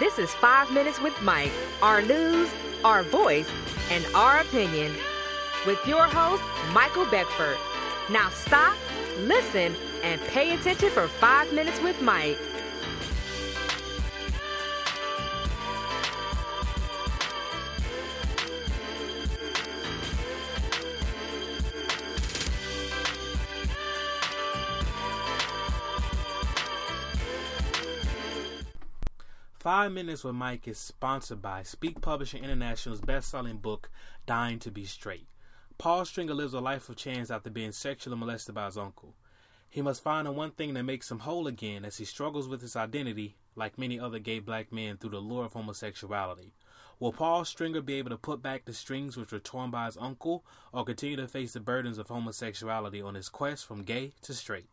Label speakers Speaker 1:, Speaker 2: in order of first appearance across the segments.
Speaker 1: This is Five Minutes with Mike, our news, our voice, and our opinion. With your host, Michael Beckford. Now stop, listen, and pay attention for Five Minutes with Mike.
Speaker 2: Five Minutes with Mike is sponsored by Speak Publishing International's best-selling book, Dying to Be Straight. Paul Stringer lives a life of chance after being sexually molested by his uncle. He must find the one thing that makes him whole again as he struggles with his identity, like many other gay black men, through the lure of homosexuality. Will Paul Stringer be able to put back the strings which were torn by his uncle, or continue to face the burdens of homosexuality on his quest from gay to straight?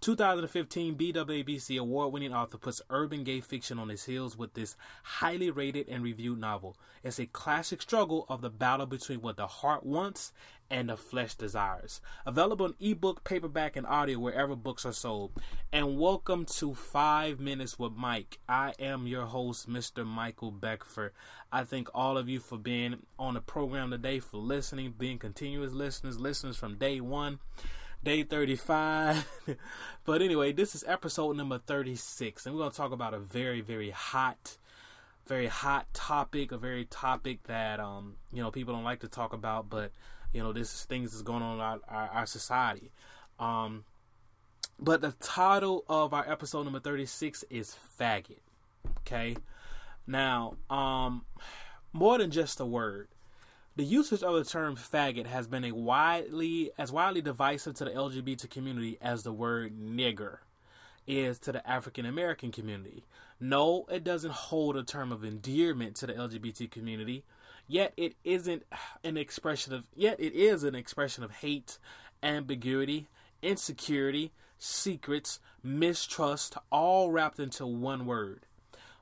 Speaker 2: 2015 BWABC award winning author puts urban gay fiction on his heels with this highly rated and reviewed novel. It's a classic struggle of the battle between what the heart wants and the flesh desires. Available in ebook, paperback, and audio wherever books are sold. And welcome to Five Minutes with Mike. I am your host, Mr. Michael Beckford. I thank all of you for being on the program today, for listening, being continuous listeners, listeners from day one day 35. but anyway, this is episode number 36, and we're going to talk about a very, very hot, very hot topic, a very topic that, um, you know, people don't like to talk about, but, you know, this is things that's going on in our, our, our society. Um, but the title of our episode number 36 is Faggot. Okay. Now, um, more than just a word the usage of the term faggot has been a widely as widely divisive to the LGBT community as the word nigger is to the African American community. No, it doesn't hold a term of endearment to the LGBT community, yet it isn't an expression of yet it is an expression of hate, ambiguity, insecurity, secrets, mistrust, all wrapped into one word.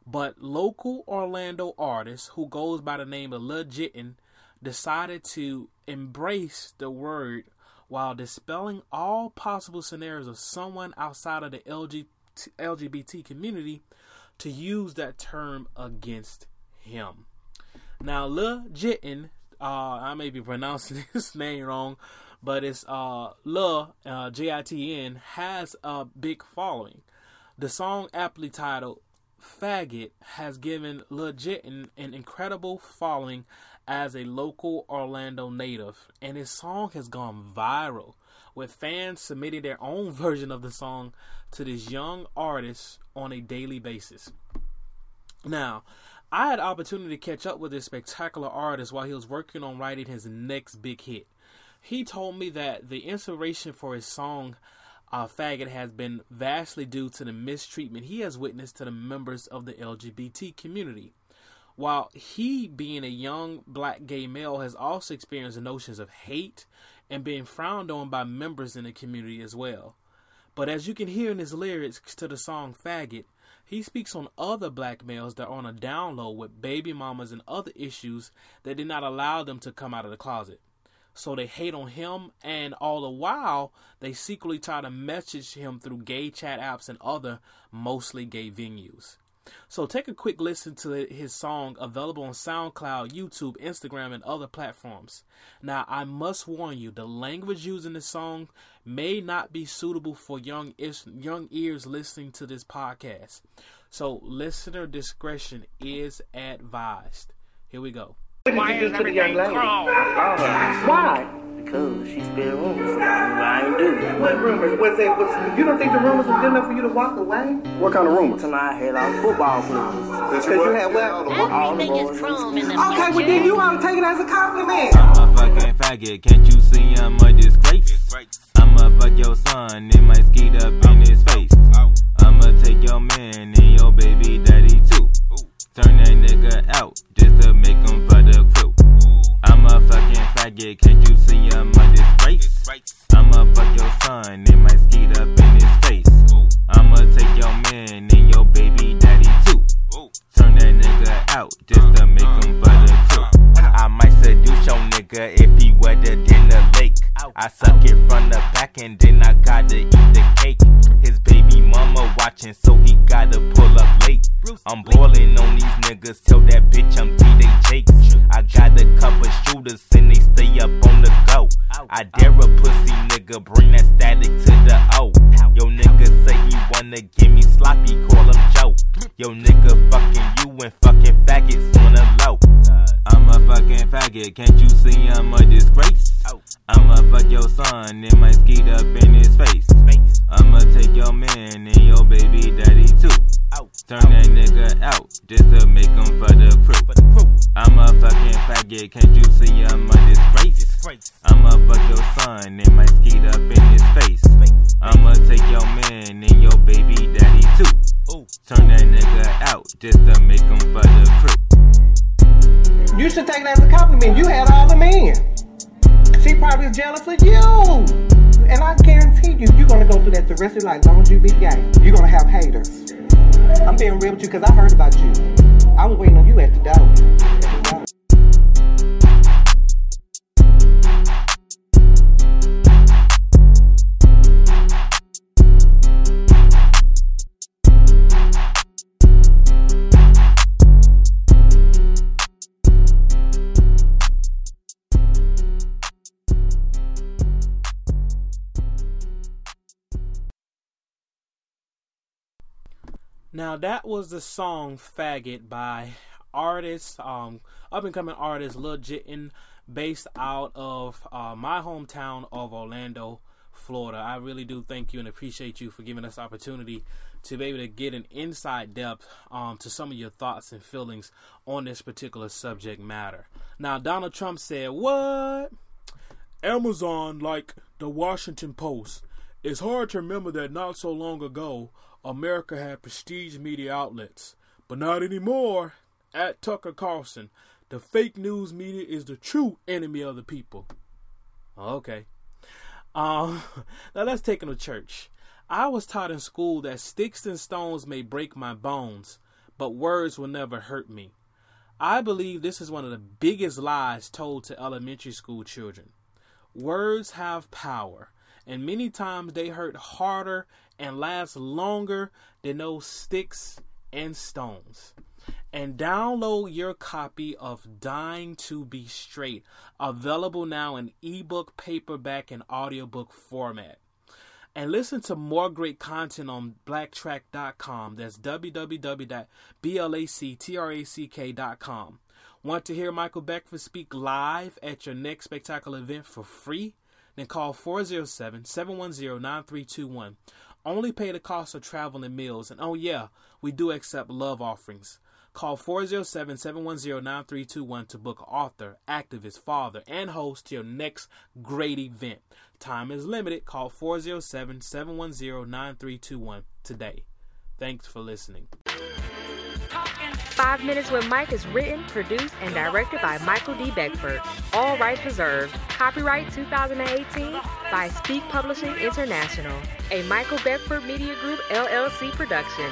Speaker 2: But local Orlando artist who goes by the name of Jiten decided to embrace the word while dispelling all possible scenarios of someone outside of the LGBT community to use that term against him. Now, Lil Jiten, uh, I may be pronouncing his name wrong, but it's uh, Lil, uh, J-I-T-N, has a big following. The song aptly titled Faggot has given Lil Jiten an incredible following as a local Orlando native, and his song has gone viral, with fans submitting their own version of the song to this young artist on a daily basis. Now, I had opportunity to catch up with this spectacular artist while he was working on writing his next big hit. He told me that the inspiration for his song uh, Faggot has been vastly due to the mistreatment he has witnessed to the members of the LGBT community. While he, being a young black gay male, has also experienced notions of hate and being frowned on by members in the community as well. But as you can hear in his lyrics to the song Faggot, he speaks on other black males that are on a down low with baby mamas and other issues that did not allow them to come out of the closet. So they hate on him, and all the while, they secretly try to message him through gay chat apps and other mostly gay venues. So take a quick listen to his song available on SoundCloud, YouTube, Instagram, and other platforms. Now, I must warn you, the language used in the song may not be suitable for young young ears listening to this podcast. So listener discretion is advised. Here we go.
Speaker 3: Why is everything Why?
Speaker 4: Because she spit rumors. I ain't do.
Speaker 3: What rumors? Was it? Was you don't think the rumors was good enough for you to walk away?
Speaker 5: What kind of rumors?
Speaker 4: Tonight I had all football rumors.
Speaker 3: Because you had what?
Speaker 6: Everything is chrome in the
Speaker 3: Okay, well then you ought to take it as a compliment.
Speaker 7: I'm a fucking faggot, can't you see I'm a disgrace? I suck it from the back and then I gotta eat the cake. His baby mama watching, so he gotta pull up late. I'm boiling on these niggas, tell that bitch I'm TD Jakes. I got a couple shooters and they stay up on the go. I dare a pussy nigga, bring that static to the O. Yo nigga say he wanna give me sloppy, call him Joe. Yo nigga fucking you and fucking faggots on the low. I'm a fucking faggot, can't you see I'm a disgrace? Oh. I'ma fuck your son and might skeet up in his face. I'ma take your man and your baby daddy too. Oh. Turn that nigga out just to make him for the crew. I'm a fucking faggot, can't you see I'm a disgrace? I'ma fuck your son and might skeet up in his face. I'ma take your man and your baby daddy too. Turn that nigga out just to make him for the crew.
Speaker 3: You should take that as a compliment. You had all the men. She probably is jealous of you. And I guarantee you, you're gonna go through that the rest of your life. As long as you be gay, you're gonna have haters. I'm being real with you because I heard about you. I was waiting on you at
Speaker 2: Now that was the song "Faggot" by artist, um, up and coming artist Lil Jiten, based out of uh, my hometown of Orlando, Florida. I really do thank you and appreciate you for giving us opportunity to be able to get an inside depth um, to some of your thoughts and feelings on this particular subject matter. Now, Donald Trump said, "What? Amazon, like the Washington Post. It's hard to remember that not so long ago, America had prestige media outlets, but not anymore. At Tucker Carlson, the fake news media is the true enemy of the people. Okay. Um, now let's take it to church. I was taught in school that sticks and stones may break my bones, but words will never hurt me. I believe this is one of the biggest lies told to elementary school children. Words have power, and many times they hurt harder and last longer than those sticks and stones. And download your copy of Dying to Be Straight, available now in ebook, paperback, and audiobook format. And listen to more great content on blacktrack.com. That's www.blactrack.com. Want to hear Michael Beckford speak live at your next spectacular event for free? Then call 407 710 9321. Only pay the cost of travel and meals. And oh, yeah, we do accept love offerings. Call 407 710 9321 to book author, activist, father, and host to your next great event. Time is limited. Call 407 710 9321 today. Thanks for listening.
Speaker 1: Five Minutes with Mike is written, produced, and directed by Michael D. Beckford. All rights reserved. Copyright 2018 by Speak Publishing International, a Michael Beckford Media Group LLC production.